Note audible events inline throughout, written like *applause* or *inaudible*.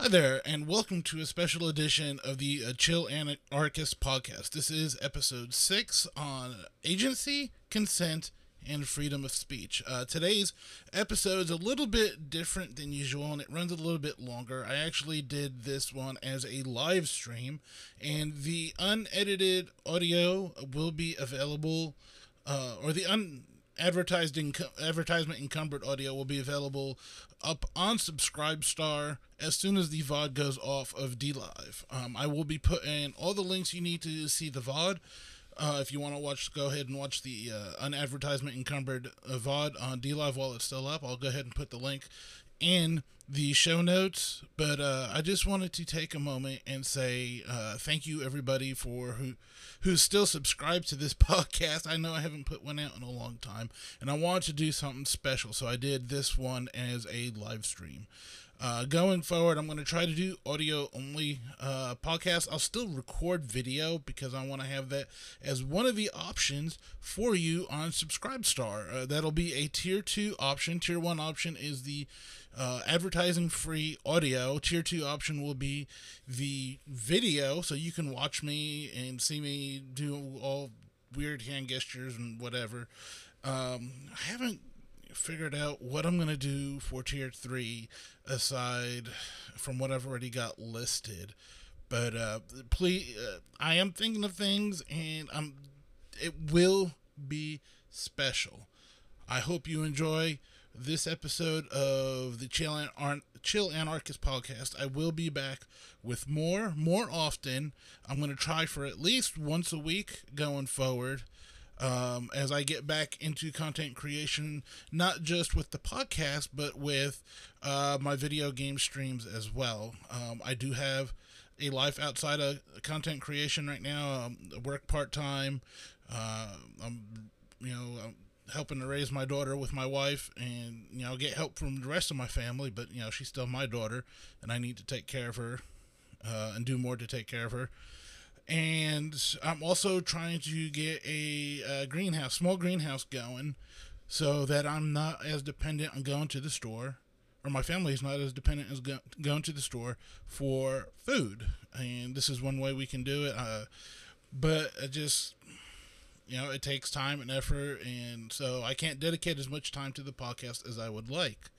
Hi there, and welcome to a special edition of the uh, Chill Anarchist podcast. This is episode six on agency, consent, and freedom of speech. Uh, today's episode is a little bit different than usual, and it runs a little bit longer. I actually did this one as a live stream, and the unedited audio will be available, uh, or the un advertised advertisement encumbered audio will be available up on Subscribestar as soon as the VOD goes off of DLive. Um, I will be putting all the links you need to see the VOD. Uh, if you want to watch, go ahead and watch the uh, unadvertisement encumbered uh, VOD on DLive while it's still up. I'll go ahead and put the link in the show notes. But uh, I just wanted to take a moment and say uh, thank you everybody for who who's still subscribed to this *laughs* podcast. I know I haven't put one out in a long time, and I wanted to do something special, so I did this one as a live stream. Uh, going forward, I'm going to try to do audio only uh, podcasts. I'll still record video because I want to have that as one of the options for you on Subscribestar. Uh, that'll be a tier two option. Tier one option is the uh, advertising free audio. Tier two option will be the video, so you can watch me and see me do all weird hand gestures and whatever. Um, I haven't figured out what I'm gonna do for tier three aside from what I've already got listed. But uh, please, uh, I am thinking of things, and I'm. It will be special. I hope you enjoy this episode of the Chill, An- Chill Anarchist podcast. I will be back with more, more often. I'm going to try for at least once a week going forward um, as I get back into content creation, not just with the podcast, but with uh, my video game streams as well. Um, I do have a life outside of content creation right now. Um, I work part time. Uh, I'm, you know, I'm helping to raise my daughter with my wife, and you know, get help from the rest of my family. But you know, she's still my daughter, and I need to take care of her uh, and do more to take care of her and I'm also trying to get a, a, greenhouse, small greenhouse going, so that I'm not as dependent on going to the store, or my family is not as dependent as go, going to the store for food. And this is one way we can do it. Uh, but it just, you know, it takes time and effort, and so I can't dedicate as much time to the podcast as I would like.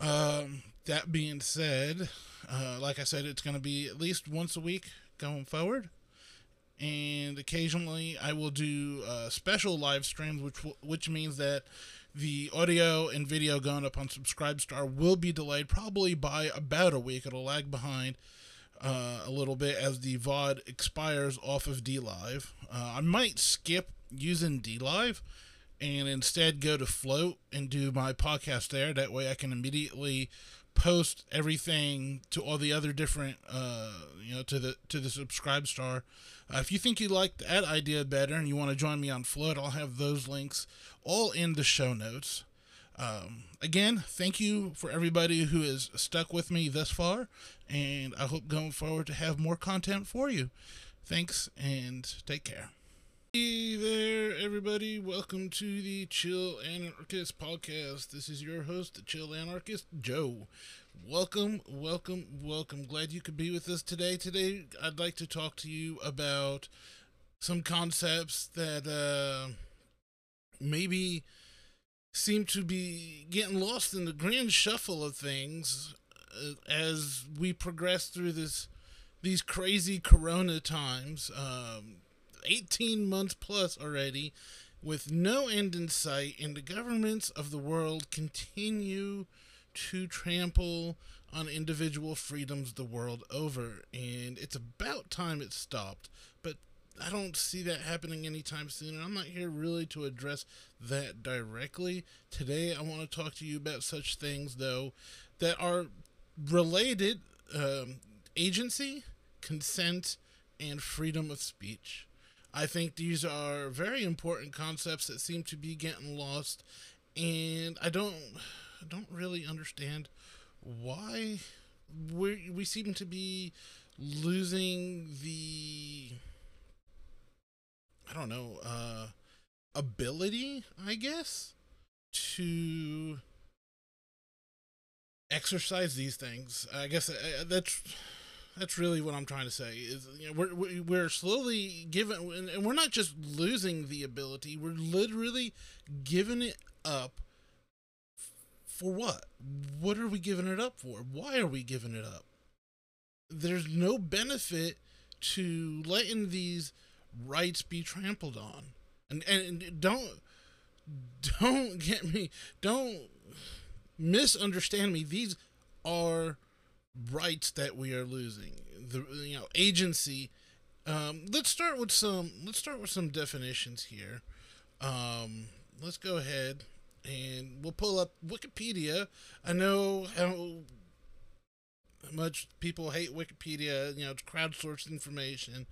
Um, that being said, uh, like I said, it's going to be at least once a week going forward. And occasionally I will do uh, special live streams, which which means that the audio and video going up on Subscribestar will be delayed probably by about a week. It'll lag behind uh, a little bit as the VOD expires off of DLive. Uh, I might skip using DLive and instead go to Flote and do my podcast there. That way I can immediately post everything to all the other different uh you know to the to the Subscribestar uh, if you think you like that idea better and you want to join me on Flote i'll have those links all in the show notes. Um, again thank you for everybody who has stuck with me thus far and i hope going forward to have more content for you. Thanks and take care Hey there, everybody. Welcome to the Chill Anarchist podcast. This is your host, the Chill Anarchist, Joe. Welcome, welcome, welcome. Glad you could be with us today. Today, I'd like to talk to you about some concepts that uh, maybe seem to be getting lost in the grand shuffle of things uh, as we progress through this these crazy corona times. Um, 18 months plus already with no end in sight, and the governments of the world continue to trample on individual freedoms the world over. And it's about time it stopped. But I don't see that happening anytime soon. And I'm not here really to address that directly. Today, I want to talk to you about such things, though, that are related um, agency, consent, and freedom of speech. I think these are very important concepts that seem to be getting lost, and I don't I don't really understand why we we seem to be losing the I don't know uh, ability, I guess, to exercise these things. I guess uh, that's that's really what I'm trying to say. Is you know, we're we're slowly giving, and we're not just losing the ability. We're literally giving it up. For what? What are we giving it up for? Why are we giving it up? There's no benefit to letting these rights be trampled on. And and don't don't *laughs* get me don't misunderstand me. These are rights that we are losing. The you know agency. Um, let's start with some. Let's start with some definitions here. Um, let's go ahead and we'll pull up Wikipedia. I know how much people hate Wikipedia. You know, it's crowdsourced information,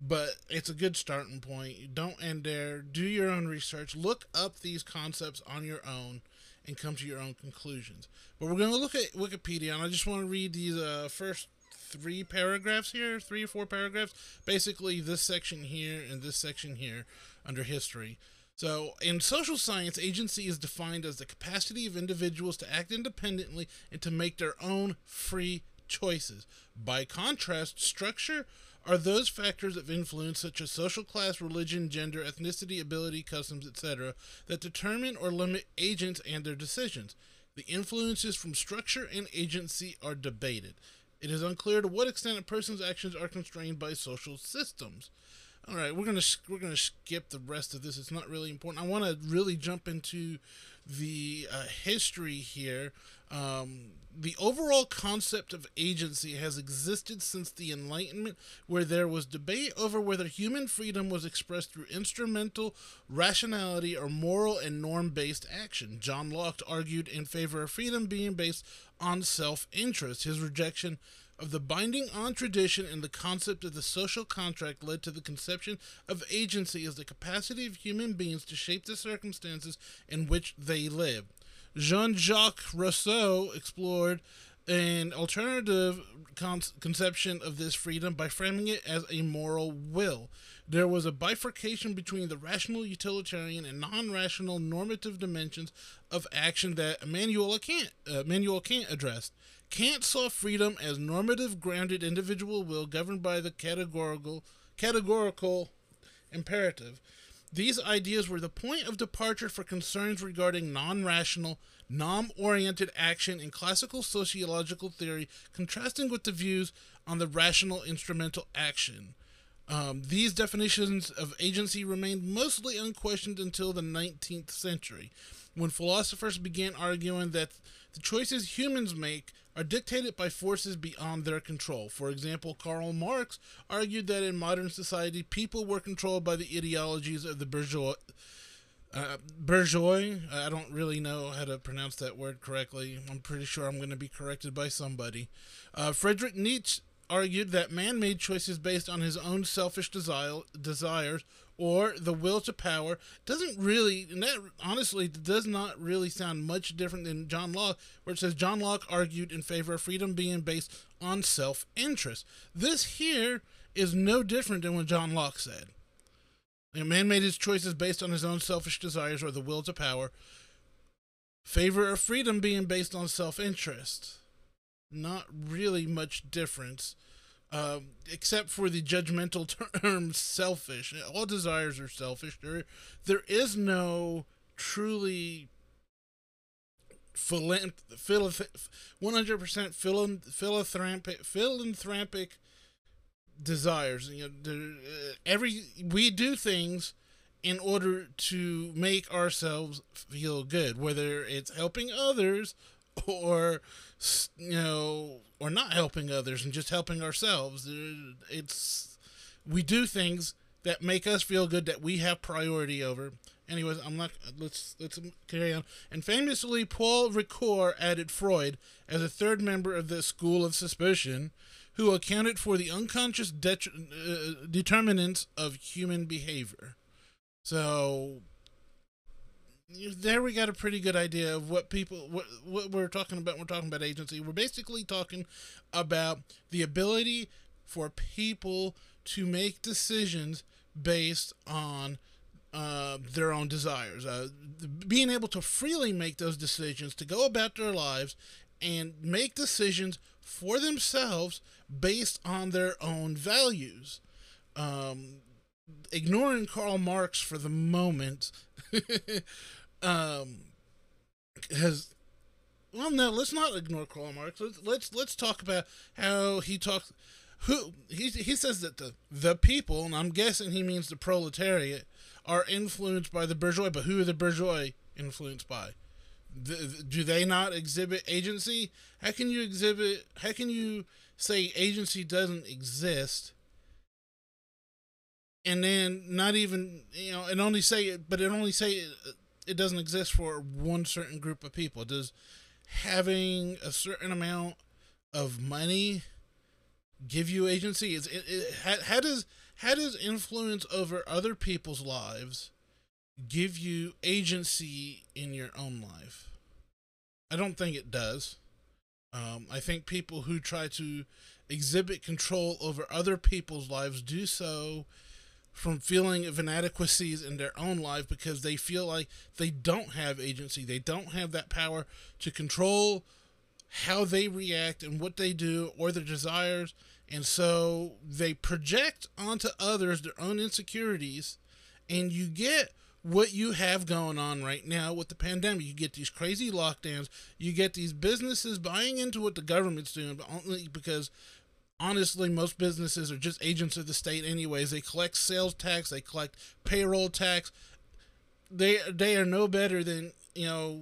but it's a good starting point. Don't end there. Do your own research. Look up these concepts on your own and come to your own conclusions. But we're going to look at Wikipedia, and I just want to read these uh, first three paragraphs here, three or four paragraphs. Basically, this section here and this section here under history. So, in social science, agency is defined as the capacity of individuals to act independently and to make their own free choices. By contrast, structure are those factors of influence such as social class, religion, gender, ethnicity, ability, customs, etc., that determine or limit agents and their decisions. The influences from structure and agency are debated. It is unclear to what extent a person's actions are constrained by social systems. All right, we're gonna we're gonna skip the rest of this. It's not really important. I want to really jump into the uh, history here. Um, the overall concept of agency has existed since the Enlightenment, where there was debate over whether human freedom was expressed through instrumental rationality or moral and norm based action. John Locke argued in favor of freedom being based on self interest. His rejection of the binding on tradition and the concept of the social contract led to the conception of agency as the capacity of human beings to shape the circumstances in which they live. Jean Jacques Rousseau explored an alternative con- conception of this freedom by framing it as a moral will. There was a bifurcation between the rational utilitarian and non-rational normative dimensions of action that Immanuel Kant, uh, Immanuel Kant addressed. Kant saw freedom as normative grounded individual will governed by the categorical categorical imperative. These ideas were the point of departure for concerns regarding non rational, non oriented action in classical sociological theory, contrasting with the views on the rational instrumental action. Um, these definitions of agency remained mostly unquestioned until the 19th century, when philosophers began arguing that the choices humans make are dictated by forces beyond their control. For example, Karl Marx argued that in modern society, people were controlled by the ideologies of the bourgeois. Uh, bourgeois, I don't really know how to pronounce that word correctly. I'm pretty sure I'm going to be corrected by somebody. Uh, Friedrich Nietzsche argued that man made choices based on his own selfish desire, desires or the will to power doesn't really and that honestly does not really sound much different than John Locke where it says John Locke argued in favor of freedom being based on self-interest. This here is no different than what John Locke said. A man made his choices based on his own selfish desires or the will to power. Favor of freedom being based on self-interest not really much difference, uh, except for the judgmental *laughs* term selfish. All desires are selfish. There, there is no truly hundred percent philanthropic philanthropic desires. You know, uh, every we do things in order to make ourselves feel good, whether it's helping others or you know or not helping others and just helping ourselves. It's we do things that make us feel good that we have priority over. Anyways i'm not let's let's carry on. And famously paul ricoeur added freud as a third member of the school of suspicion who accounted for the unconscious det- uh, determinants of human behavior. So there we got a pretty good idea of what people what what we're talking about. We're talking about agency. We're basically talking about the ability for people to make decisions based on uh, their own desires, uh, being able to freely make those decisions to go about their lives and make decisions for themselves based on their own values. Um, ignoring Karl Marx for the moment, *laughs* um, has well, no, let's not ignore Karl Marx. Let's let's let's talk about how he talks. Who he he says that the the people, and I'm guessing he means the proletariat, are influenced by the bourgeois. But who are the bourgeois influenced by? The, do they not exhibit agency? How can you exhibit? How can you say agency doesn't exist? And then not even you know, and only say it, but it only say it, it doesn't exist for one certain group of people. Does having a certain amount of money give you agency? Is it, it how, how does how does influence over other people's lives give you agency in your own life? I don't think it does. Um, I think people who try to exhibit control over other people's lives do so from feeling of inadequacies in their own life because they feel like they don't have agency. They don't have that power to control how they react and what they do or their desires. And so they project onto others their own insecurities, and you get what you have going on right now with the pandemic. You get these crazy lockdowns. You get these businesses buying into what the government's doing, but only because honestly, most businesses are just agents of the state, anyways. They collect sales tax, they collect payroll tax. They they are no better than you know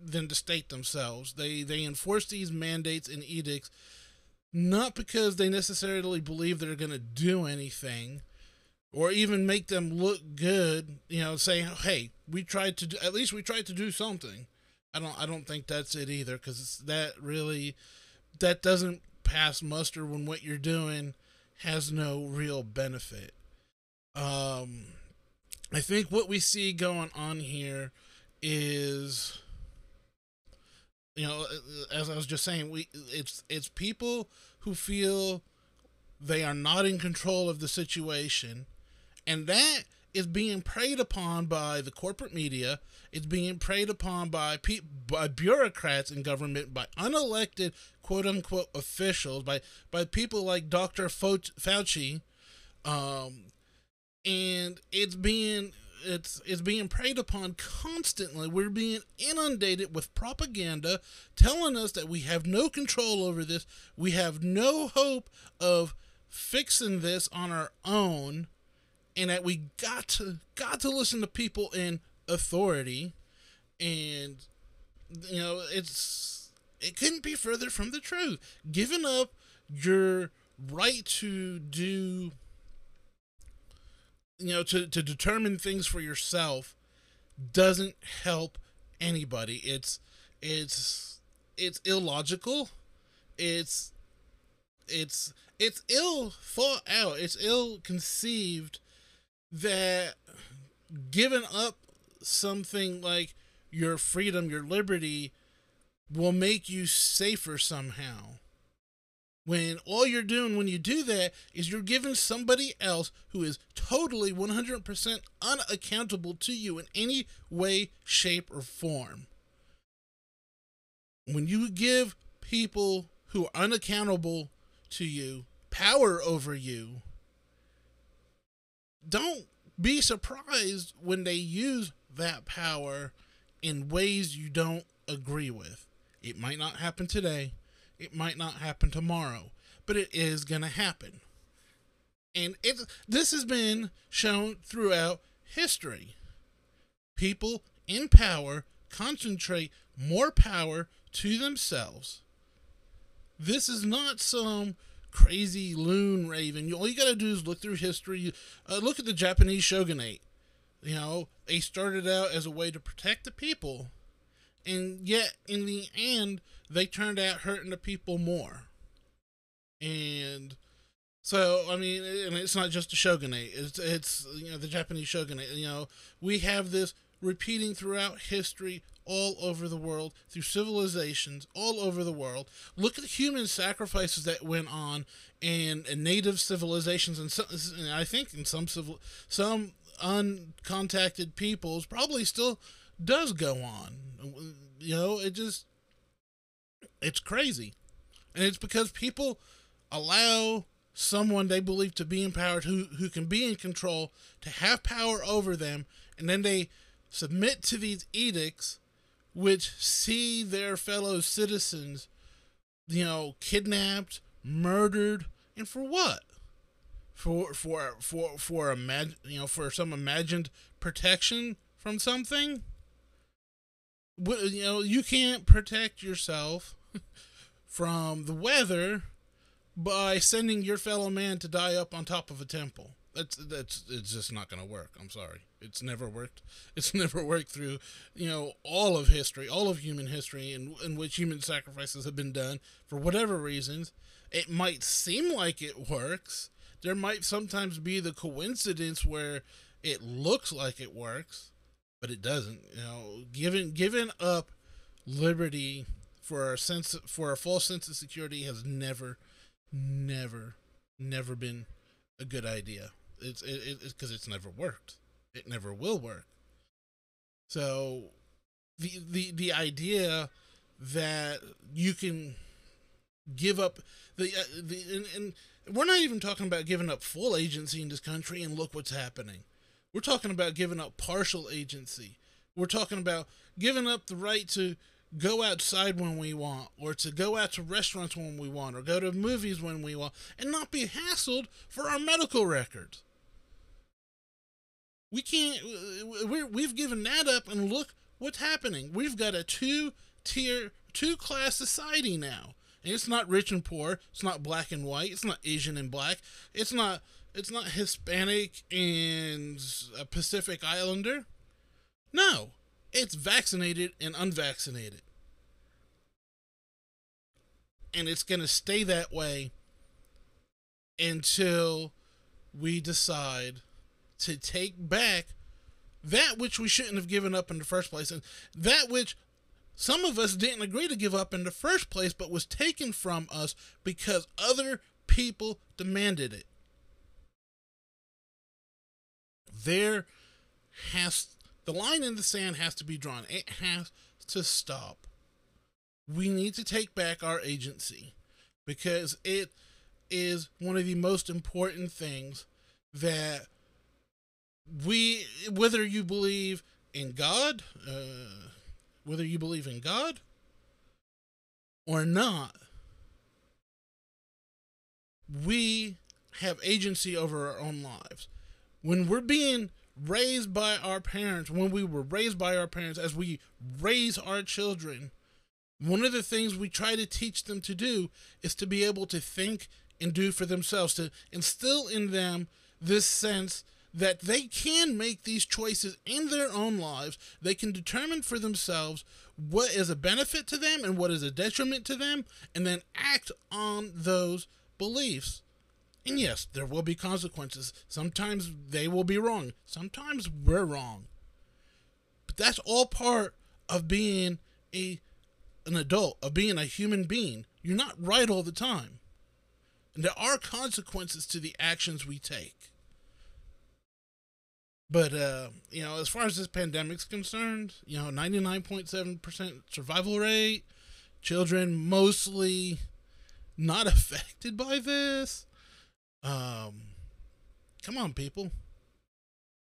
than the state themselves. They they enforce these mandates and edicts not because they necessarily believe they're going to do anything or even make them look good, you know, saying, "Hey, we tried to do, at least we tried to do something." I don't I don't think that's it either cuz that really that doesn't pass muster when what you're doing has no real benefit. Um, I think what we see going on here is, you know, as I was just saying, we it's it's people who feel they are not in control of the situation, and that is being preyed upon by the corporate media. It's being preyed upon by pe- by bureaucrats in government, by unelected quote unquote officials, by by people like Dr. Fauci, um, and it's being it's it's being preyed upon constantly. We're being inundated with propaganda telling us that we have no control over this. We have no hope of fixing this on our own and that we got to got to listen to people in authority. And you know it's it couldn't be further from the truth. Giving up your right to do you know to, to determine things for yourself doesn't help anybody. It's it's it's illogical. It's it's it's ill thought out. It's ill conceived that giving up something like your freedom, your liberty, will make you safer somehow. When all you're doing when you do that is you're giving somebody else who is totally 100% unaccountable to you in any way, shape, or form. When you give people who are unaccountable to you power over you, don't be surprised when they use that power in ways you don't agree with. It might not happen today, it might not happen tomorrow, but it is going to happen. And it this has been shown throughout history. People in power concentrate more power to themselves. This is not some crazy loon raven. All you got to do is look through history. Uh, look at the Japanese shogunate. You know, they started out as a way to protect the people, and yet in the end, they turned out hurting the people more. And so, I mean, and it's not just the shogunate. It's it's you know the Japanese shogunate. You know, we have this repeating throughout history all over the world, through civilizations all over the world. Look at the human sacrifices that went on in, in native civilizations, and, some, I think in some civil, some uncontacted peoples probably still does go on. You know, it just It's crazy. And it's because people allow someone they believe to be empowered who, who can be in control to have power over them and then they submit to these edicts which see their fellow citizens you know kidnapped murdered and for what for for for for imag- you know for some imagined protection from something you know you can't protect yourself *laughs* from the weather by sending your fellow man to die up on top of a temple. That's that's it's just not going to work. I'm sorry. It's never worked. *laughs* It's never worked through, you know, all of history, all of human history in in which human sacrifices have been done for whatever reasons. It might seem like it works. There might sometimes be the coincidence where it looks like it works, but it doesn't. You know, giving giving up liberty for a sense for a false sense of security has never never, never been a good idea. It's it, it's because it's never worked. It never will work. So, the the the idea that you can give up the uh, the and, and we're not even talking about giving up full agency in this country and look what's happening. We're talking about giving up partial agency. We're talking about giving up the right to go outside when we want, or to go out to restaurants when we want, or go to movies when we want, and not be hassled for our medical records. We can't, we're, we've given that up, and look what's happening. We've got a two tier, two class society now. And it's not rich and poor, it's not black and white, it's not Asian and black, it's not. It's not Hispanic and a Pacific Islander. No, it's vaccinated and unvaccinated. And it's going to stay that way until we decide to take back that which we shouldn't have given up in the first place and that which some of us didn't agree to give up in the first place but was taken from us because other people demanded it. There has the line in the sand has to be drawn. It has to stop. We need to take back our agency because it is one of the most important things that we, whether you believe in God, uh, whether you believe in God or not, we have agency over our own lives. When we're being raised by our parents, when we were raised by our parents, as we raise our children, one of the things we try to teach them to do is to be able to think and do for themselves, to instill in them this sense that they can make these choices in their own lives. They can determine for themselves what is a benefit to them and what is a detriment to them, and then act on those beliefs. And yes, there will be consequences. Sometimes they will be wrong. Sometimes we're wrong. But that's all part of being a an adult, of being a human being. You're not right all the time. And there are consequences to the actions we take. But uh, you know, as far as this pandemic's concerned, you know, 99.7% survival rate, children mostly not *laughs* affected by this. Um, come on, people.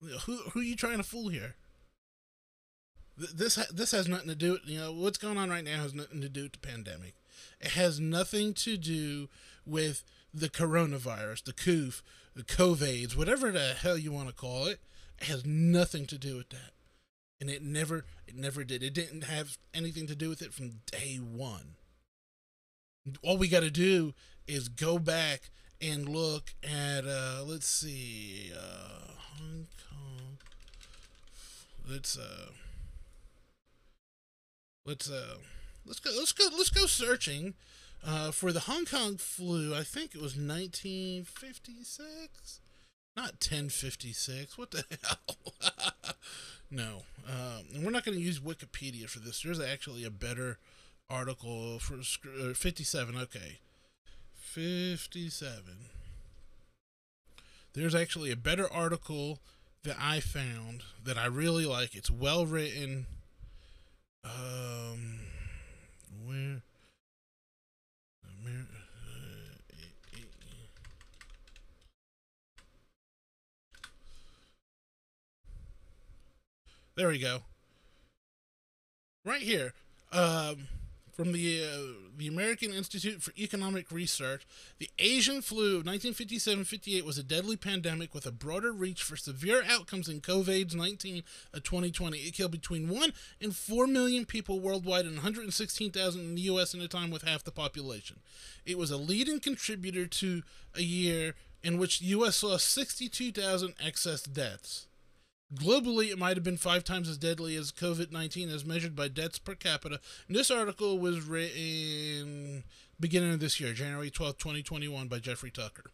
Who who are you trying to fool here? This this has nothing to do. With, you know what's going on right now has nothing to do with the pandemic. It has nothing to do with the coronavirus, the COOF, the COVIDs, whatever the hell you want to call it. Has nothing to do with that, and it never it never did. It didn't have anything to do with it from day one. All we got to do is go back and look at uh let's see uh Hong Kong let's uh let's uh let's go let's go let's go searching uh for the Hong Kong flu I think it was 1956 not 1056 what the hell *laughs* no um and we're not going to use Wikipedia for this there's actually a better article for uh, 57 okay 57. There's actually a better article that I found that I really like. It's well written. Um, where There we go. Right here. Um, from the uh, the American Institute for Economic Research, the Asian flu of 1957-58 was a deadly pandemic with a broader reach for severe outcomes than COVID-19 of 2020. It killed between 1 and 4 million people worldwide and 116,000 in the US in a time with half the population. It was a leading contributor to a year in which the US saw 62,000 excess deaths. Globally, it might have been five times as deadly as COVID 19 as measured by deaths per capita. And this article was written beginning of this year, January 12, 2021, by Jeffrey Tucker.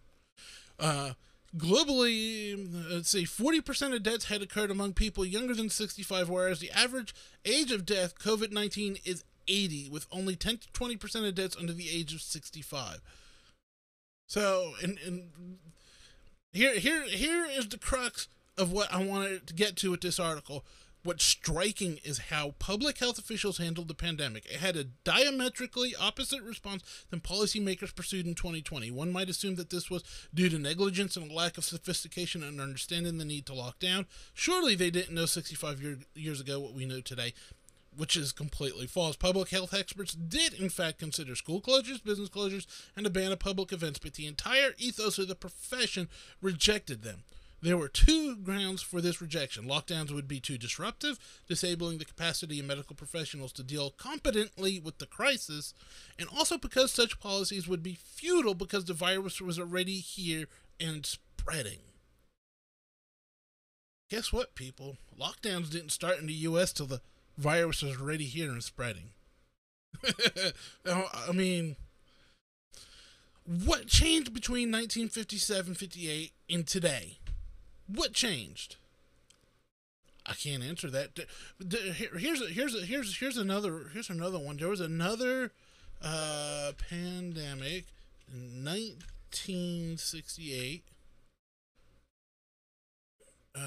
Uh, globally, let's see, 40% of deaths had occurred among people younger than 65, whereas the average age of death, COVID 19, is 80, with only 10 to 20% of deaths under the age of 65. So, and, and here, here, here is the crux of what I wanted to get to with this article. What's striking is how public health officials handled the pandemic. It had a diametrically opposite response than policymakers pursued in 2020. One might assume that this was due to negligence and a lack of sophistication and understanding the need to lock down. Surely they didn't know 65 year, years ago what we know today which is completely false. Public health experts did, in fact, consider school closures, business closures, and a ban of public events, but the entire ethos of the profession rejected them. There were two grounds for this rejection. Lockdowns would be too disruptive, disabling the capacity of medical professionals to deal competently with the crisis, and also because such policies would be futile because the virus was already here and spreading. Guess what, people? Lockdowns didn't start in the U.S. till the virus was already here and spreading. *laughs* I mean, what changed between 1957 58 and today? What changed? I can't answer that. Here's here's here's here's another here's another one. There was another uh, pandemic in 1968. Uh,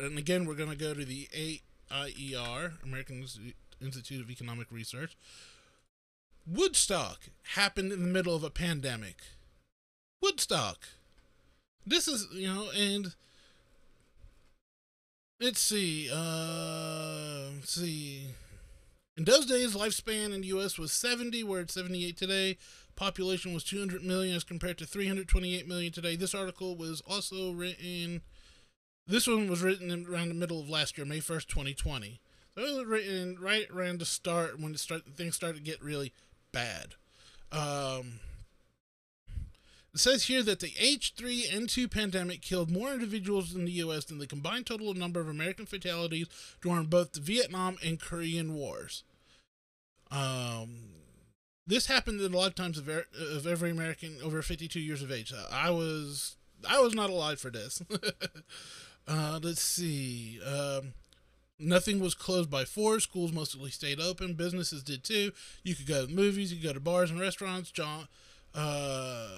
and again, we're going to go to the AIER, American Institute of Economic Research. Woodstock happened in the middle of a pandemic. Woodstock. This is, you know, and let's see, uh, let's see. In those days, lifespan in the U.S. was 70, where it's 78 today. Population was 200 million as compared to 328 million today. This article was also written. This one was written around the middle of last year, May 1st, 2020. So it was written right around the start when the start things started to get really bad. Um, it says here that the H3N2 pandemic killed more individuals in the U.S. than the combined total number of American fatalities during both the Vietnam and Korean Wars. Um, this happened in the lifetimes of, er- of every American over 52 years of age. I was I was not alive for this. *laughs* uh, let's see. Um, nothing was closed by four. Schools mostly stayed open. Businesses did too. You could go to movies. You could go to bars and restaurants. John. Uh,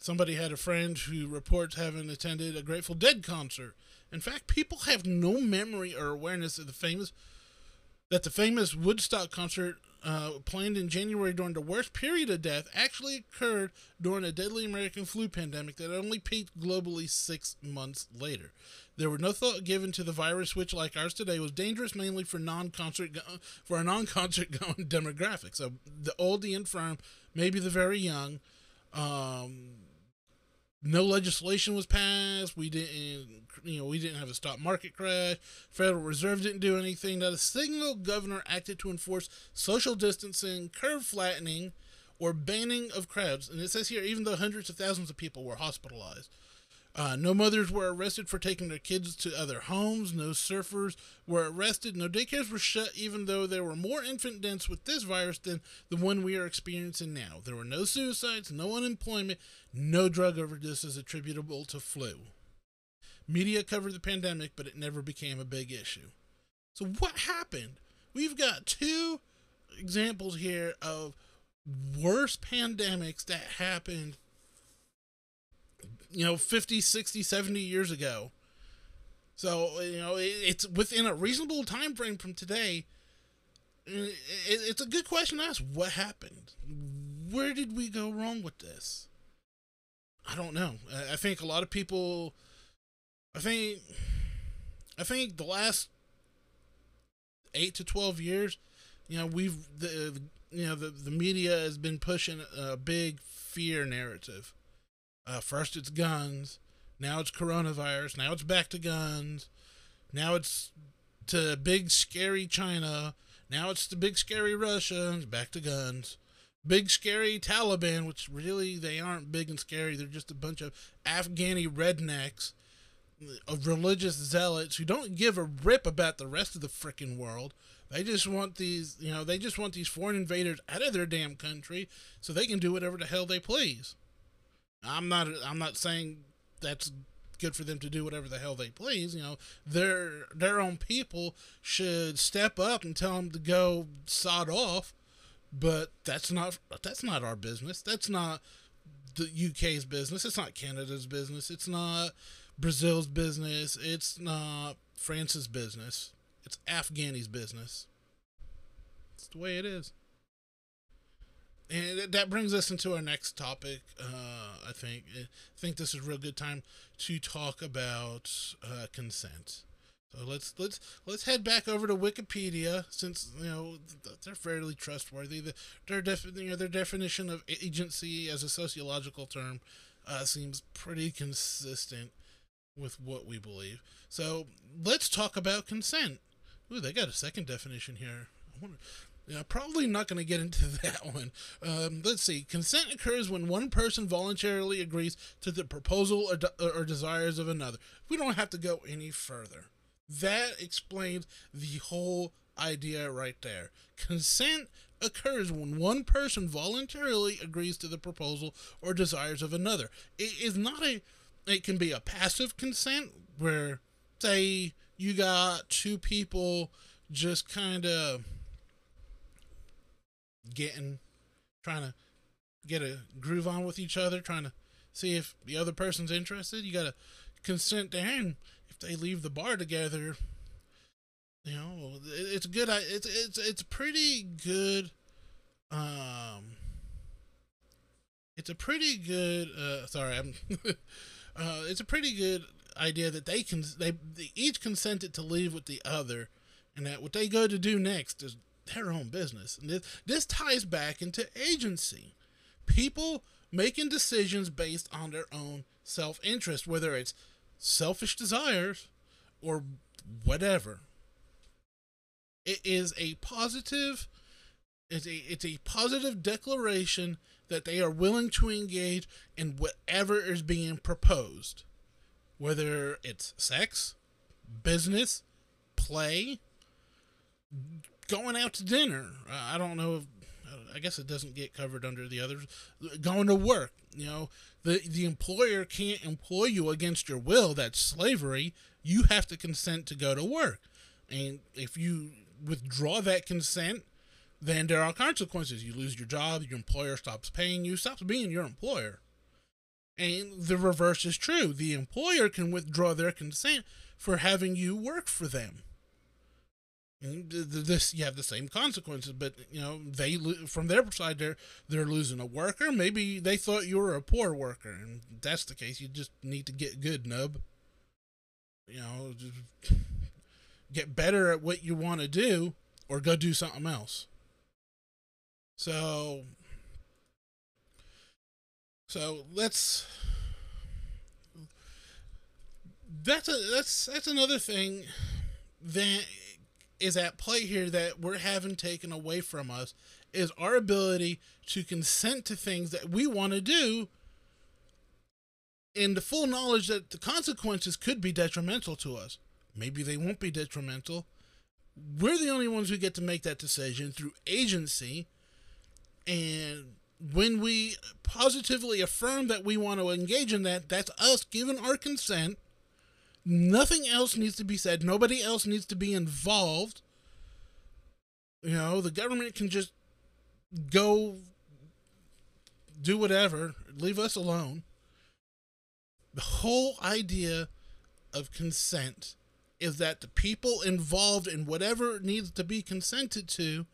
Somebody had a friend who reports having attended a Grateful Dead concert. In fact, people have no memory or awareness of the famous that the famous Woodstock concert uh, planned in January during the worst period of death actually occurred during a deadly American flu pandemic that only peaked globally six months later. There was no thought given to the virus, which, like ours today, was dangerous mainly for non-concert go- for a non-concert *laughs* going demographic. So the old, the infirm, maybe the very young. Um, no legislation was passed. We didn't, you know, we didn't have a stock market crash. Federal Reserve didn't do anything. Not a single governor acted to enforce social distancing, curve flattening, or banning of crowds. And it says here, even though hundreds of thousands of people were hospitalized. Uh, no mothers were arrested for taking their kids to other homes. No surfers were arrested. No daycares were shut, even though there were more infant deaths with this virus than the one we are experiencing now. There were no suicides, no unemployment, no drug overdoses attributable to flu. Media covered the pandemic, but it never became a big issue. So, what happened? We've got two examples here of worse pandemics that happened you know 50 60 70 years ago. So you know it's within a reasonable time frame from today. It's a good question to ask. What happened? Where did we go wrong with this? I don't know. I think a lot of people i think I think the last eight to twelve years, you know, we've the you know the the media has been pushing a big fear narrative. Uh, first it's guns, now it's coronavirus, now it's back to guns, now it's to big scary China, now it's the big scary Russia, back to guns. Big scary Taliban, which really they aren't big and scary. They're just a bunch of Afghani rednecks, of religious zealots who don't give a rip about the rest of the freaking world. They just want these, you know, they just want these foreign invaders out of their damn country so they can do whatever the hell they please. I'm not I'm not saying that's good for them to do whatever the hell they please. You know, their their own people should step up and tell them to go sod off. But that's not that's not our business. That's not the UK's business. It's not Canada's business. It's not Brazil's business. It's not France's business. It's Afghani's business. It's the way it is. And that brings us into our next topic. Uh, I think I think this is a real good time to talk about uh, consent. So let's let's let's head back over to Wikipedia since you know they're fairly trustworthy. The, their def, you know, their definition of agency as a sociological term uh, seems pretty consistent with what we believe. So let's talk about consent. Ooh, they got a second definition here. I wonder, yeah, probably not going to get into *laughs* that one. Um, let's see. Consent occurs when one person voluntarily agrees to the proposal or, de- or desires of another. We don't have to go any further. That explains the whole idea right there. Consent occurs when one person voluntarily agrees to the proposal or desires of another. It is not a it can be a passive consent where say you got two people just kind of getting trying to get a groove on with each other trying to see if the other person's interested. You got to consent to him if they leave the bar together you know it's good it's it's it's pretty good um it's a pretty good uh sorry i'm *laughs* uh, it's a pretty good idea that they can they, they each consented to leave with the other, and that what they go to do next is their own business. And this, this ties back into agency. People making decisions based on their own self interest, whether it's selfish desires or whatever. It is a positive it's a it's a positive declaration that they are willing to engage in whatever is being proposed, whether it's sex, business, play, going out to dinner. I don't know if I guess it doesn't get covered under the others. Going to work, you know, the the employer can't employ you against your will. That's slavery. You have to consent to go to work, and if you withdraw that consent, then there are consequences. You lose your job, your employer stops paying you, stops being your employer. And the reverse is true. The employer can withdraw their consent for having you work for them. Mm, and this you have the same consequences, but you know they from their side they're they're losing a worker. Maybe they thought you were a poor worker, and that's the case. You just need to get good, nub. You know, get better at what you want to do, or go do something else. So so let's that's a that's that's another thing that is at play here that we're having taken away from us is our ability to consent to things that we want to do in the full knowledge that the consequences could be detrimental to us. Maybe they won't be detrimental. We're the only ones who get to make that decision through agency and when we positively affirm that we want to engage in that, that's us giving our consent. Nothing else needs to be said. Nobody else needs to be involved. You know, the government can just go do whatever, leave us alone. The whole idea of consent is that the people involved in whatever needs to be consented to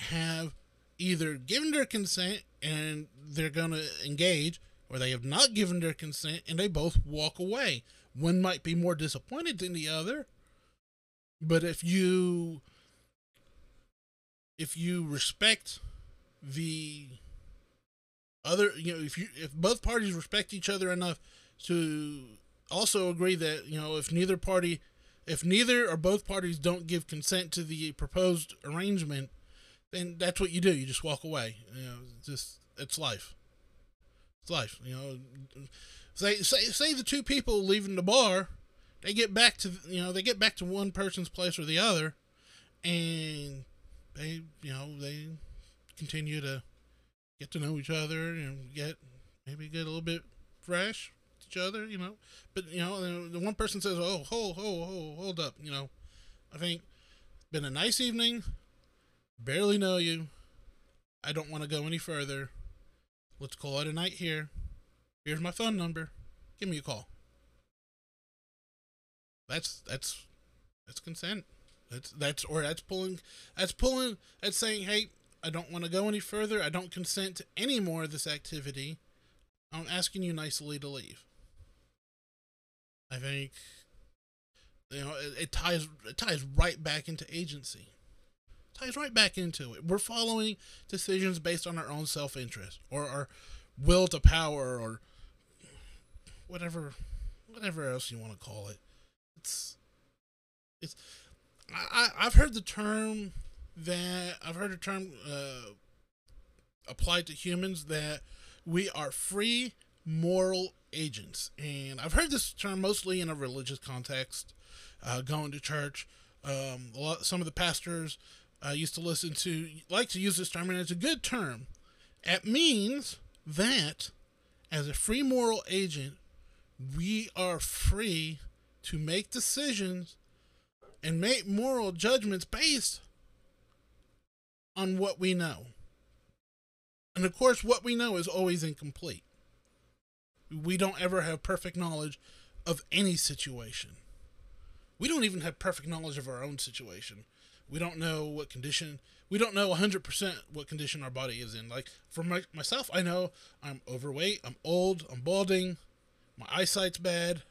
have either given their consent and they're going to engage, or they have not given their consent and they both walk away. One might be more disappointed than the other. But if you if you respect the other you know if you if both parties respect each other enough to also agree that you know if neither party if neither or both parties don't give consent to the proposed arrangement then that's what you do. You just walk away. You know just it's life. It's life you know say say say the two people leaving the bar they get back to you know they get back to one person's place or the other and they you know they continue to get to know each other and get maybe get a little bit fresh with each other, you know. But you know, the one person says, "Oh, hold, hold, hold, hold up," you know. I think been a nice evening. Barely know you. I don't want to go any further. Let's call it a night here. Here's my phone number. Give me a call. That's that's that's consent. That's that's or that's pulling that's pulling that's saying, hey, I don't want to go any further. I don't consent to any more of this activity. I'm asking you nicely to leave. I think you know it, it ties it ties right back into agency. It ties right back into it. We're following decisions based on our own self interest or our will to power or whatever whatever else you want to call it. It's it's I, I've heard the term that I've heard a term uh, applied to humans that we are free moral agents, and I've heard this term mostly in a religious context, uh, going to church. Um, lot, some of the pastors I uh, used to listen to like to use this term, and it's a good term. It means that as a free moral agent, we are free to make decisions and make moral judgments based on what we know. And of course, what we know is always incomplete. We don't ever have perfect knowledge of any situation. We don't even have perfect knowledge of our own situation. We don't know what condition, we don't know 100% what condition our body is in. Like for my, myself, I know I'm overweight, I'm old, I'm balding, my eyesight's bad.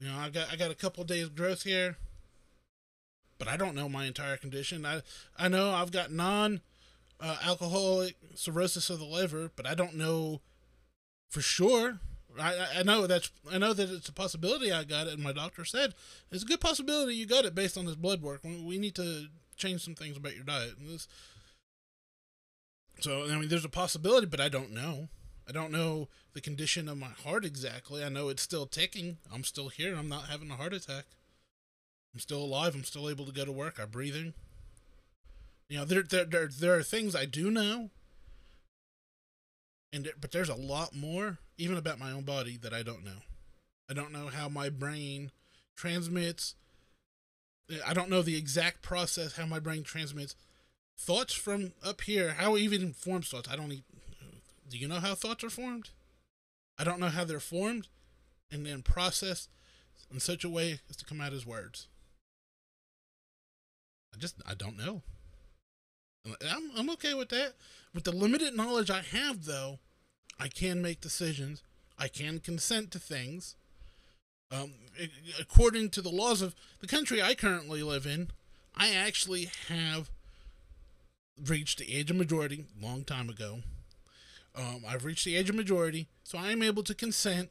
You know, I got I got a couple days growth here but I don't know my entire condition. I I know I've got non uh, alcoholic cirrhosis of the liver, but I don't know for sure. I, I know that's I know that it's a possibility I got it, and my doctor said it's a good possibility you got it based on this blood work. We need to change some things about your diet. This, so I mean, there's a possibility, but I don't know. I don't know the condition of my heart exactly. I know it's still ticking. I'm still here. I'm not having a heart attack. I'm still alive. I'm still able to go to work. I'm breathing. You know, there there there, there are things I do know, and but there's a lot more, even about my own body, that I don't know. I don't know how my brain transmits. I don't know the exact process how my brain transmits thoughts from up here. How it even forms thoughts. I don't. Do you know how thoughts are formed? I don't know how they're formed, and then processed in such a way as to come out as words. I just I don't know. I'm I'm okay with that. With the limited knowledge I have, though, I can make decisions. I can consent to things. Um, according to the laws of the country I currently live in, I actually have reached the age of majority long time ago. Um, I've reached the age of majority, so I am able to consent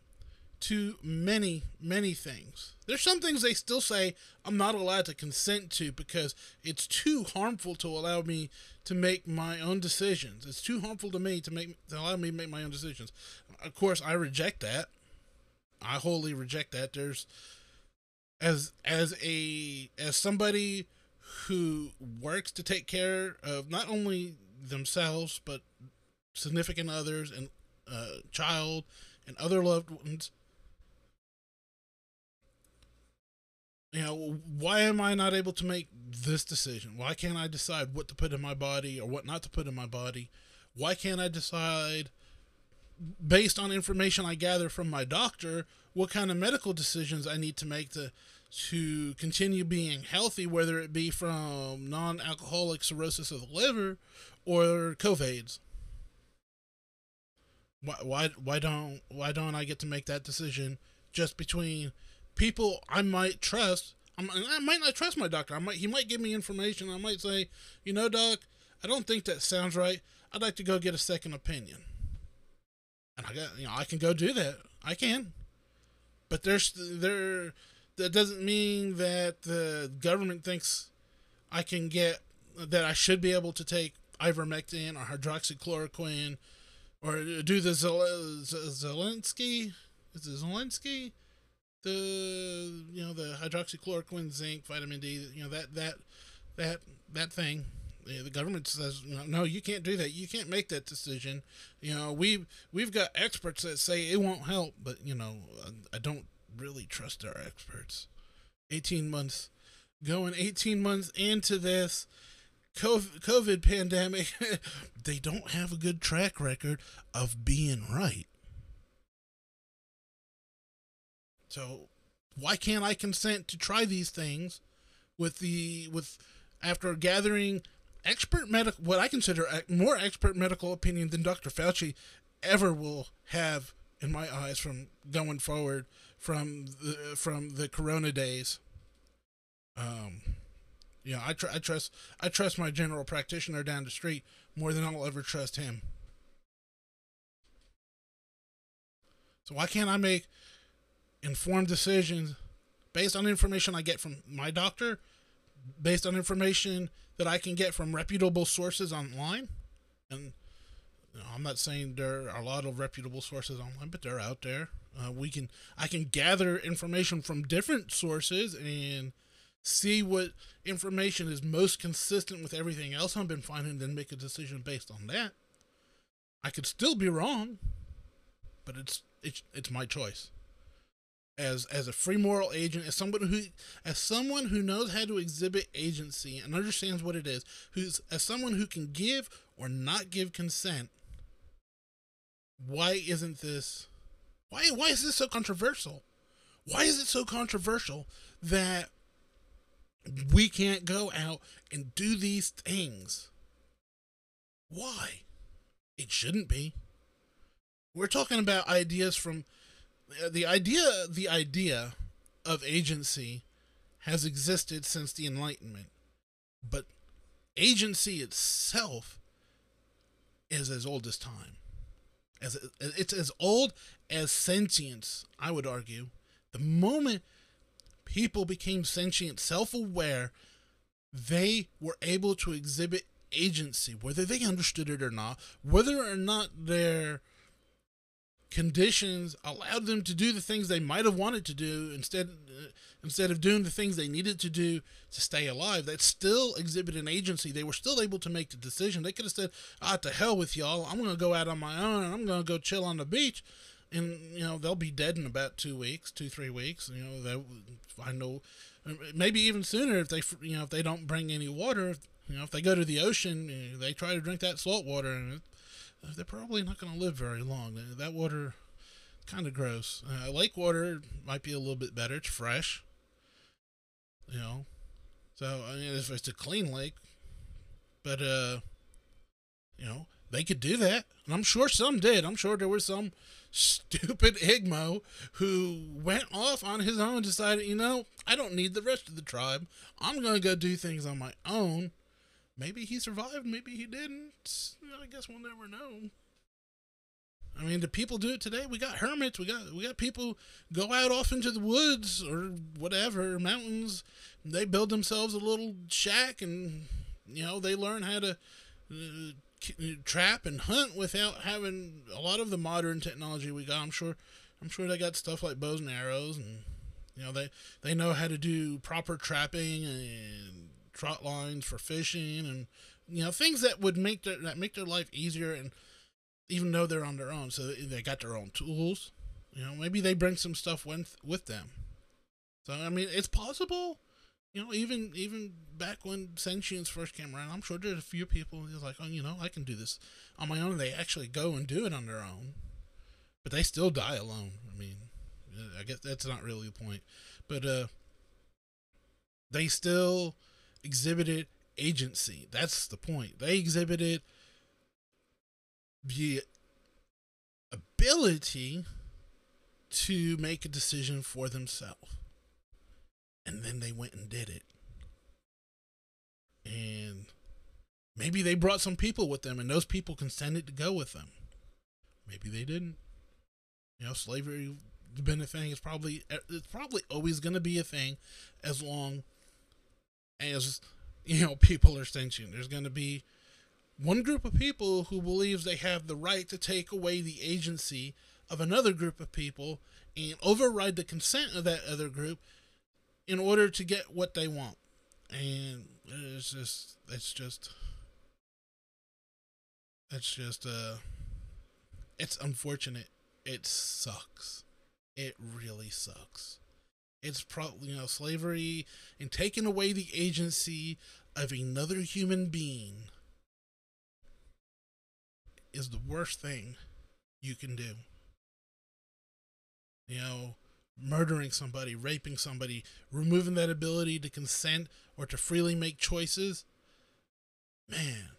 to many, many things. There's some things they still say I'm not allowed to consent to because it's too harmful to allow me to make my own decisions. It's too harmful to me to make to allow me to make my own decisions. Of course, I reject that. I wholly reject that. There's as as a as somebody who works to take care of not only themselves but significant others and uh, child and other loved ones you know, why am I not able to make this decision? Why can't I decide what to put in my body or what not to put in my body? Why can't I decide, based on information I gather from my doctor, what kind of medical decisions I need to make to to continue being healthy, whether it be from non-alcoholic cirrhosis of the liver or COVIDs? Why why why don't why don't I get to make that decision just between people I might trust? I'm, I might not trust my doctor. I might he might give me information. I might say, you know, doc, I don't think that sounds right. I'd like to go get a second opinion. And I got you know I can go do that. I can. But there's there that doesn't mean that the government thinks I can get that I should be able to take ivermectin or hydroxychloroquine or do the Zel- Zelensky is it Zelensky? The you know the hydroxychloroquine zinc vitamin D you know that that that that thing. The government says no you can't do that. You can't make that decision. You know we we've got experts that say it won't help but you know I don't really trust our experts. 18 months going 18 months into this COVID pandemic, *laughs* they don't have a good track record of being right. So, why can't I consent to try these things with the with after gathering expert medical what I consider more expert medical opinion than Dr. Fauci ever will have in my eyes from going forward from the from the corona days. Um know, I, tr- I trust I trust my general practitioner down the street more than I'll ever trust him. So why can't I make informed decisions based on information I get from my doctor, based on information that I can get from reputable sources online? And you know, I'm not saying there are a lot of reputable sources online, but they're out there. Uh, we can I can gather information from different sources and see what information is most consistent with everything else I've been finding, then make a decision based on that. I could still be wrong, but it's it's it's my choice. As as a free moral agent, as someone who as someone who knows how to exhibit agency and understands what it is, who's as someone who can give or not give consent, why isn't this why why is this so controversial? Why is it so controversial that we can't go out and do these things. Why? It shouldn't be. We're talking about ideas from uh, the idea the idea of agency has existed since the enlightenment. But agency itself is as old as time. As it's as old as sentience, I would argue. The moment people became sentient, self aware, they were able to exhibit agency, whether they understood it or not, whether or not their conditions allowed them to do the things they might have wanted to do instead uh, instead of doing the things they needed to do to stay alive. That still exhibited an agency. They were still able to make the decision. They could have said ah to hell with y'all. I'm to go out on my own and i'm to go chill on the beach and you know they'll be dead in about two weeks, two three weeks. You know they, I know, maybe even sooner if they you know if they don't bring any water. You know if they go to the ocean, they try to drink that salt water, and they're probably not going to live very long. That water, kind of gross. Uh, lake water might be a little bit better. It's fresh. You know, so I mean if it's a clean lake, but uh, you know they could do that, and I'm sure some did. I'm sure there were some stupid Igmo who went off on his own, decided, you know, I don't need the rest of the tribe. I'm going to go do things on my own. Maybe he survived, maybe he didn't. I guess we'll never know. I mean, do people do it today? We got hermits. We got we got people go out off into the woods or whatever mountains. They build themselves a little shack, and you know they learn how to uh, trap and hunt without having a lot of the modern technology we got. I'm sure, I'm sure they got stuff like bows and arrows, and you know they they know how to do proper trapping and trot lines for fishing, and you know things that would make their that make their life easier. And even though they're on their own, so they got their own tools. You know, maybe they bring some stuff with with them. So I mean, it's possible you know, even even back when sentience first came around, I'm sure there's a few people who's like, oh, you know, I can do this on my own. They actually go and do it on their own, but they still die alone. I mean, I guess that's not really the point, but uh, they still exhibited agency. That's the point. They exhibited the ability to make a decision for themselves. And then they went and did it. And maybe they brought some people with them and those people consented to go with them. Maybe they didn't. You know, slavery has been a thing. It's probably it's probably always going to be a thing as long as you know people are sentient. There's going to be one group of people who believes they have the right to take away the agency of another group of people and override the consent of that other group in order to get what they want. And it's just, it's just, it's just, uh, it's unfortunate. It sucks. It really sucks. It's probably, you know, slavery and taking away the agency of another human being is the worst thing you can do. You know, murdering somebody, raping somebody, removing that ability to consent or to freely make choices. Man,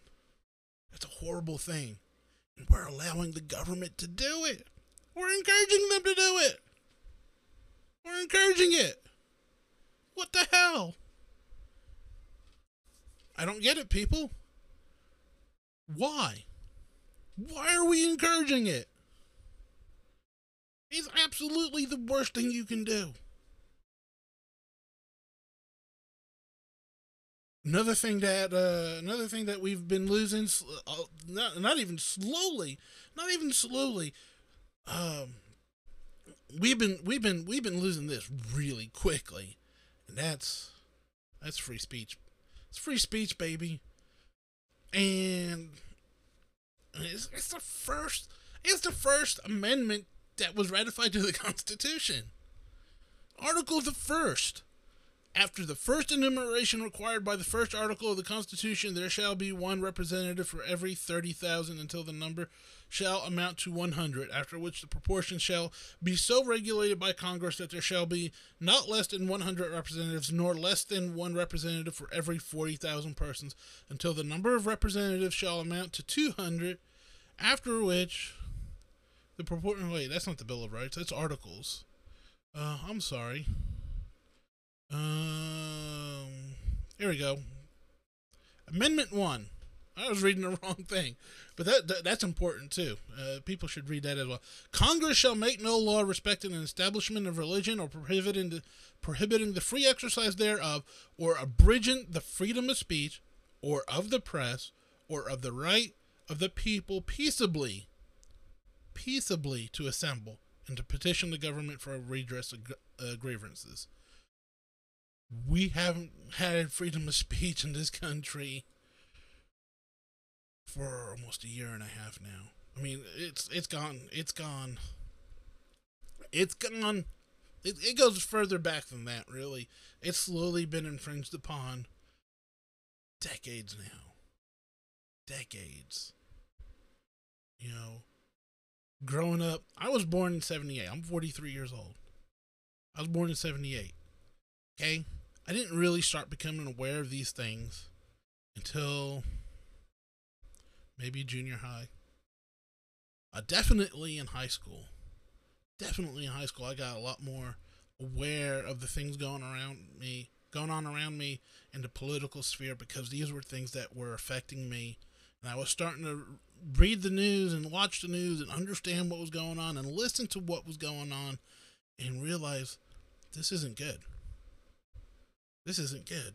that's a horrible thing. And we're allowing the government to do it. We're encouraging them to do it. We're encouraging it. What the hell? I don't get it, people. Why? Why are we encouraging it? It's absolutely the worst thing you can do. Another thing that uh, another thing that we've been losing, uh, not, not even slowly, not even slowly. Um, we've been we've been we've been losing this really quickly, and that's that's free speech. It's free speech, baby. And it's, it's the first. It's the first amendment that was ratified to the Constitution. Article the first. After the first enumeration required by the first article of the Constitution, there shall be one representative for every 30,000 until the number shall amount to 100, after which the proportion shall be so regulated by Congress that there shall be not less than 100 representatives, nor less than one representative for every 40,000 persons, until the number of representatives shall amount to 200, after which the proportion. Wait, that's not the Bill of Rights. That's articles. Uh, I'm sorry. Um, here we go. Amendment one. I was reading the *laughs* wrong thing, but that, that that's important too. Uh, people should read that as well. Congress shall make no law respecting an establishment of religion or prohibiting the prohibiting the free exercise thereof, or abridging the freedom of speech, or of the press, or of the right of the people peaceably, peaceably to assemble and to petition the government for a redress of uh, grievances. We haven't had freedom of speech in this country for almost a year and a half now. I mean, it's it's gone. It's gone. It's gone. It, it goes further back than that, really. It's slowly been infringed upon decades now. Decades. You know, growing up, I was born in 78. I'm 43 years old. I was born in 78. Okay? I didn't really start becoming aware of these things until maybe junior high. Uh, definitely in high school. Definitely in high school, I got a lot more aware of the things going around me, going on around me in the political sphere because these were things that were affecting me. And I was starting to read the news and watch the news and understand what was going on and listen to what was going on and realize this isn't good. This isn't good.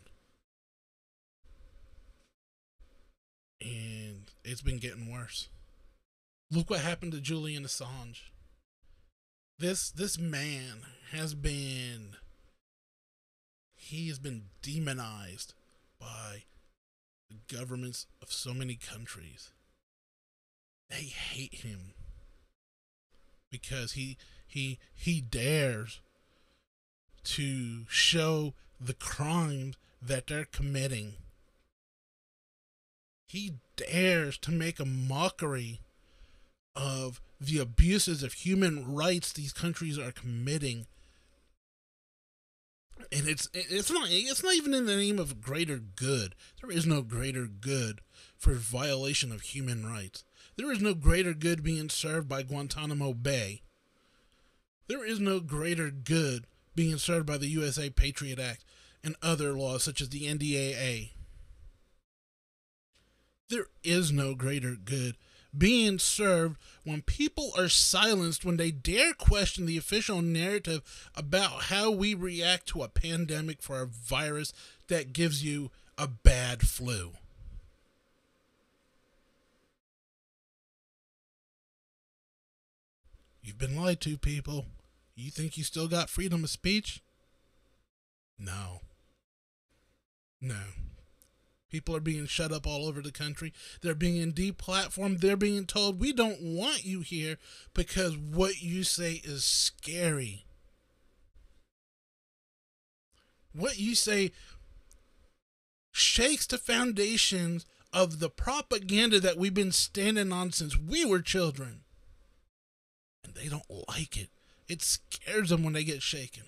And it's been getting worse. Look what happened to Julian Assange. This this man has been he has been demonized by the governments of so many countries they hate him because he he he dares to show the crimes that they're committing. He dares to make a mockery of the abuses of human rights these countries are committing. And it's it's not it's not even in the name of greater good. There is no greater good for violation of human rights. There is no greater good being served by Guantanamo Bay. There is no greater good being served by the USA Patriot Act and other laws such as the NDAA. There is no greater good being served when people are silenced when they dare question the official narrative about how we react to a pandemic for a virus that gives you a bad flu. You've been lied to, people. You think you still got freedom of speech? No. No. People are being shut up all over the country. They're being deplatformed. They're being told, we don't want you here because what you say is scary. What you say shakes the foundations of the propaganda that we've been standing on since we were children. And they don't like it. It scares them when they get shaken.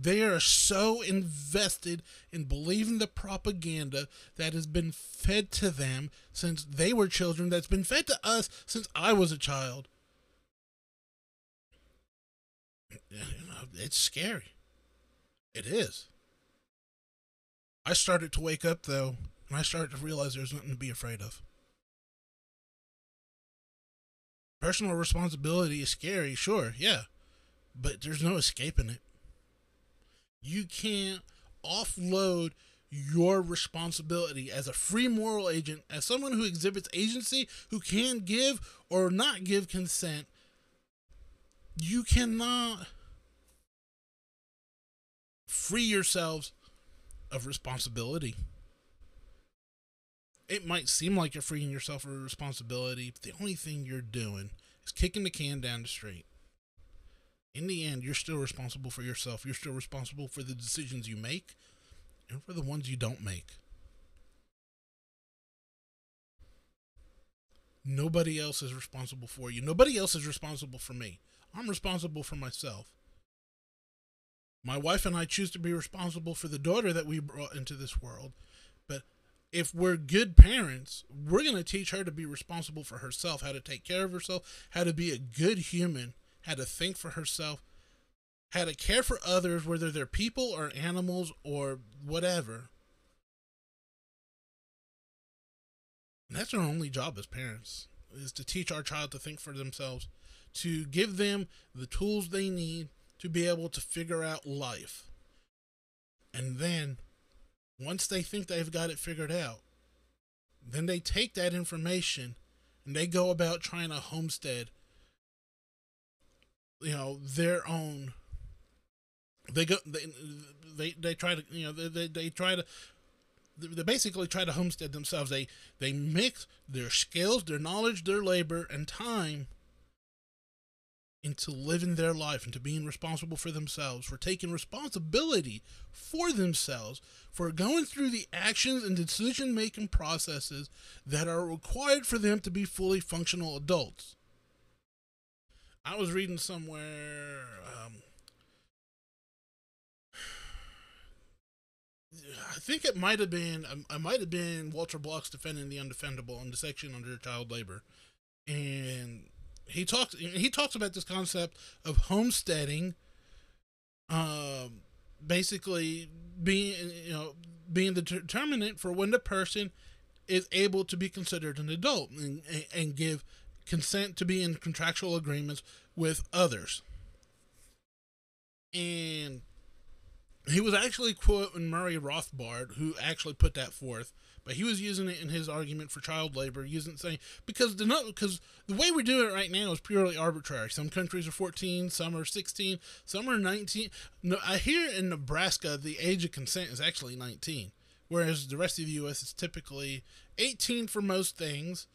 They are so invested in believing the propaganda that has been fed to them since they were children, that's been fed to us since I was a child. *clears throat* It's scary. It is. I started to wake up, though, and I started to realize there's nothing to be afraid of. Personal responsibility is scary, sure, yeah, but there's no escaping it. You can't offload your responsibility as a free moral agent, as someone who exhibits agency, who can give or not give consent. You cannot free yourselves of responsibility. It might seem like you're freeing yourself of responsibility, but the only thing you're doing is kicking the can down the street in the end, you're still responsible for yourself. You're still responsible for the decisions you make and for the ones you don't make. Nobody else is responsible for you. Nobody else is responsible for me. I'm responsible for myself. My wife and I choose to be responsible for the daughter that we brought into this world. If we're good parents, we're going to teach her to be responsible for herself, how to take care of herself, how to be a good human how to think for herself, how to care for others, whether they're people or animals or whatever. And that's our only job as parents is to teach our child to think for themselves, to give them the tools they need to be able to figure out life. And then once they think they've got it figured out, then they take that information and they go about trying to homestead you know their own they go they they, they try to you know they, they, they try to they basically try to homestead themselves. They they mix their skills their knowledge their labor and time into living their life into being responsible for themselves for taking responsibility for themselves for going through the actions and decision making processes that are required for them to be fully functional adults I was reading somewhere. Um, *sighs* I think it might have been. Um, I might have been Walter Block's defending the undefendable in the section under child labor, and he talks. He talks about this concept of homesteading. Um, basically being you know being the determinant for when the person is able to be considered an adult and, and give consent to be in contractual agreements with others. And he was actually quoting Murray Rothbard, who actually put that forth, but he was using it in his argument for child labor, using saying because the because the way we do it right now is purely arbitrary. Some countries are 14, some are 16, some are 19. No, I hear in Nebraska the age of consent is actually 19, whereas the rest of the U.S. is typically 18 for most things.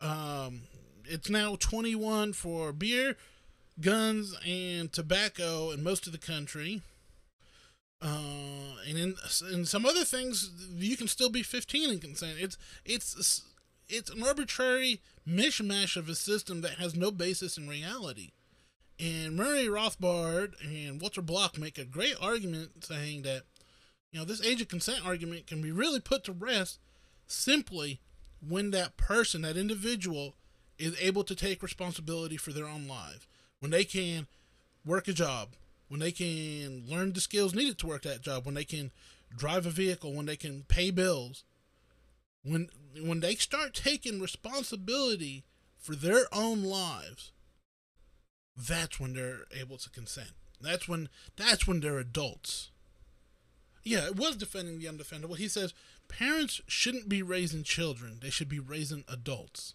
Um, it's now 21 for beer, guns, and tobacco in most of the country. Uh, and in in some other things, you can still be 15 and consent. It's it's it's an arbitrary mishmash of a system that has no basis in reality. And Murray Rothbard and Walter Block make a great argument saying that You know, this age of consent argument can be really put to rest simply when that person, that individual, is able to take responsibility for their own lives. When they can work a job, when they can learn the skills needed to work that job, when they can drive a vehicle, when they can pay bills, when when they start taking responsibility for their own lives, that's when they're able to consent. That's when that's when they're adults. Yeah, it was defending the undefendable. He says parents shouldn't be raising children; they should be raising adults.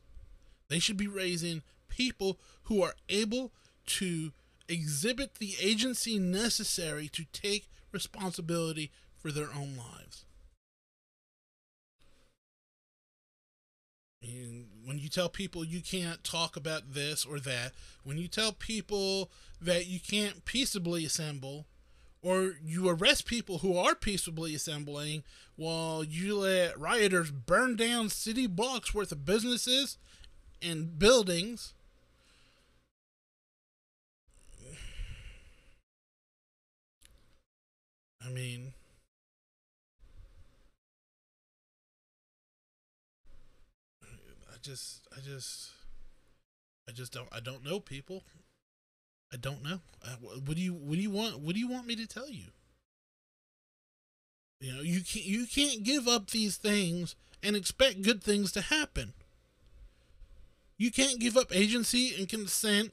They should be raising people who are able to exhibit the agency necessary to take responsibility for their own lives. And when you tell people you can't talk about this or that, when you tell people that you can't peaceably assemble, or you arrest people who are peaceably assembling while you let rioters burn down city blocks worth of businesses and buildings. I mean, I just, I just, I just don't, I don't know people. I don't know. Uh, what do you, what do you want? What do you want me to tell you? You know, you can't, you can't give up these things and expect good things to happen. You can't give up agency and consent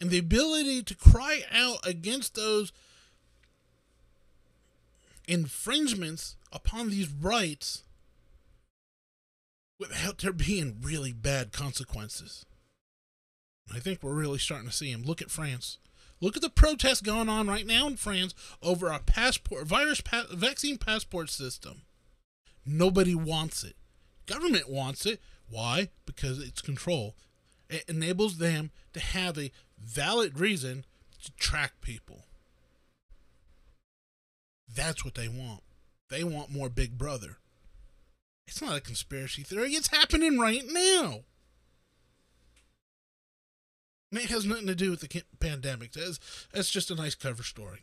and the ability to cry out against those infringements upon these rights without there being really bad consequences. I think we're really starting to see them. Look at France. Look at the protests going on right now in France over our passport virus pa- vaccine passport system. Nobody wants it. Government wants it. Why? Because it's control. It enables them to have a valid reason to track people. That's what they want. They want more Big Brother. It's not a conspiracy theory, it's happening right now. And it has nothing to do with the pandemic. That's, that's just a nice cover story.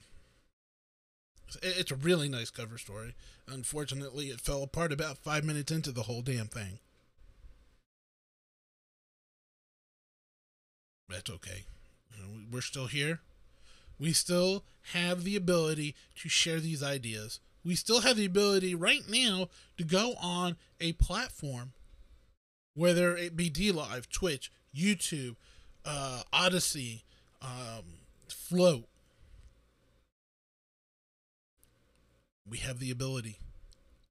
It's a really nice cover story. Unfortunately, it fell apart about five minutes into the whole damn thing. That's okay. we're still here. We still have the ability to share these ideas. We still have the ability right now to go on a platform, whether it be DLive, Twitch, YouTube, uh, Odysee, um, Flote. We have the ability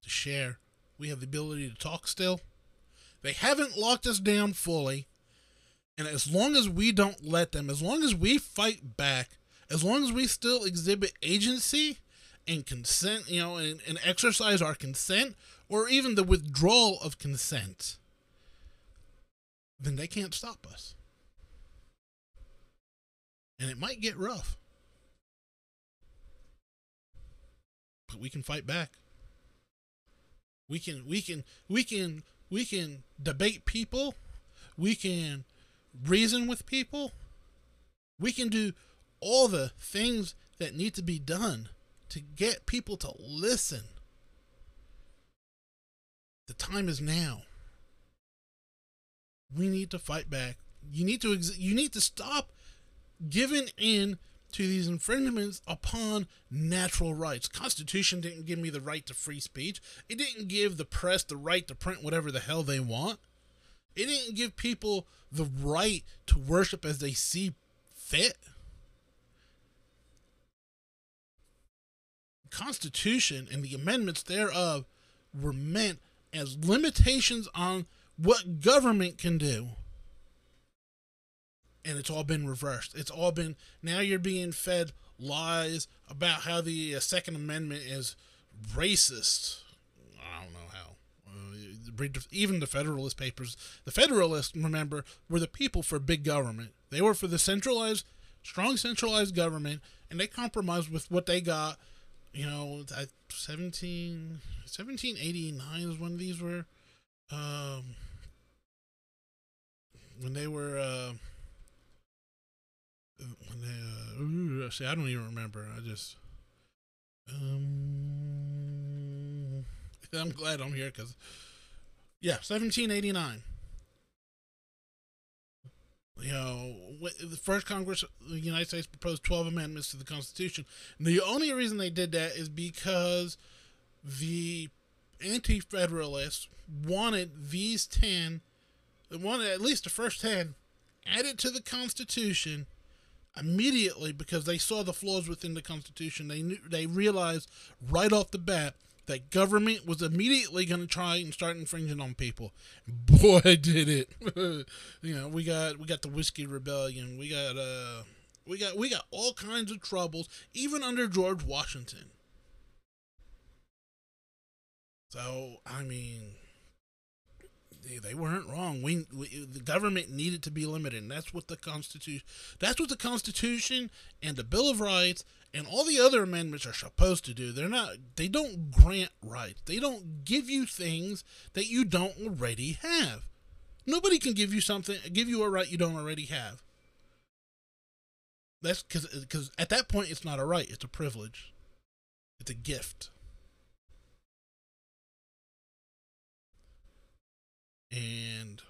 to share. We have the ability to talk still. They haven't locked us down fully. And as long as we don't let them, as long as we fight back, as long as we still exhibit agency and consent, you know, and, and exercise our consent, or even the withdrawal of consent, then they can't stop us. And it might get rough. But we can fight back. We can we can we can we can debate people. We can reason with people. We can do all the things that need to be done to get people to listen. The time is now. We need to fight back. You need to ex- you need to stop giving in to these infringements upon natural rights. Constitution didn't give me the right to free speech. It didn't give the press the right to print whatever the hell they want. It didn't give people the right to worship as they see fit. Constitution and the amendments thereof were meant as limitations on what government can do. And it's all been reversed. It's all been now you're being fed lies about how the uh, Second Amendment is racist. I don't know how. Uh, even the Federalist Papers, the Federalists, remember, were the people for big government. They were for the centralized, strong centralized government, and they compromised with what they got you know, 17, 1789 is when these were, um, when they were, uh, when they, uh, see, I don't even remember. I just, um, *laughs* I'm glad I'm here because, yeah, 1789. You know, the first Congress of the United States proposed 12 amendments to the Constitution. And the only reason they did that is because the anti federalists wanted these 10, wanted at least the first 10, added to the Constitution immediately because they saw the flaws within the Constitution. They knew, they realized right off the bat that government was immediately going to try and start infringing on people. *laughs* Boy, did it! *laughs* you know, we got we got the whiskey rebellion. We got uh, we got we got all kinds of troubles, even under George Washington. So I mean, they, they weren't wrong. We, we, the government needed to be limited, and that's what the Constitution. That's what the Constitution and the Bill of Rights and all the other amendments are supposed to do. They're not. They don't grant rights. They don't give you things that you don't already have. Nobody can give you something, give you a right you don't already have. That's because because at that point it's not a right. It's a privilege. It's a gift. And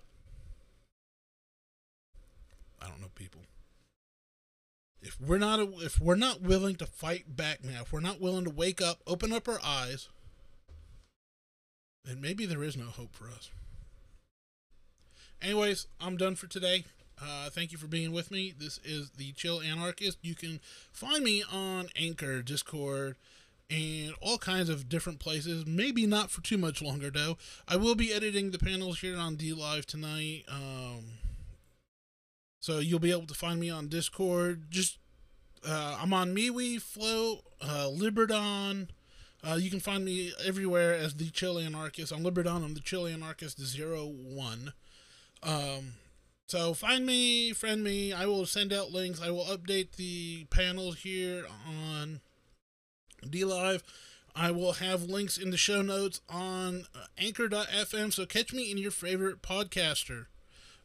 I don't know people. If we're not if we're not willing to fight back now, if we're not willing to wake up, open up our eyes, then maybe there is no hope for us. Anyways, I'm done for today. Uh, thank you for being with me. This is the Chill Anarchist. You can find me on Anchor, Discord, and all kinds of different places. Maybe not for too much longer, though. I will be editing the panels here on DLive tonight. Um, so you'll be able to find me on Discord. Just uh, I'm on MeWe, Flote, uh, Liberdon. Uh, you can find me everywhere as the Chill Anarchist. On Liberdon, I'm the Chill Anarchist Zero One. Um, so find me, friend me. I will send out links. I will update the panels here on DLive. I will have links in the show notes on uh, anchor.fm. So catch me in your favorite podcaster.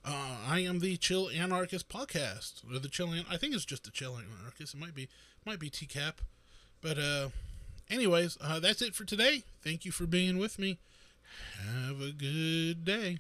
Uh, I am the Chill Anarchist podcast, or the Chill. An- I think it's just the Chill Anarchist. It might be, might be TCAP, but uh, anyways, uh, that's it for today. Thank you for being with me. Have a good day.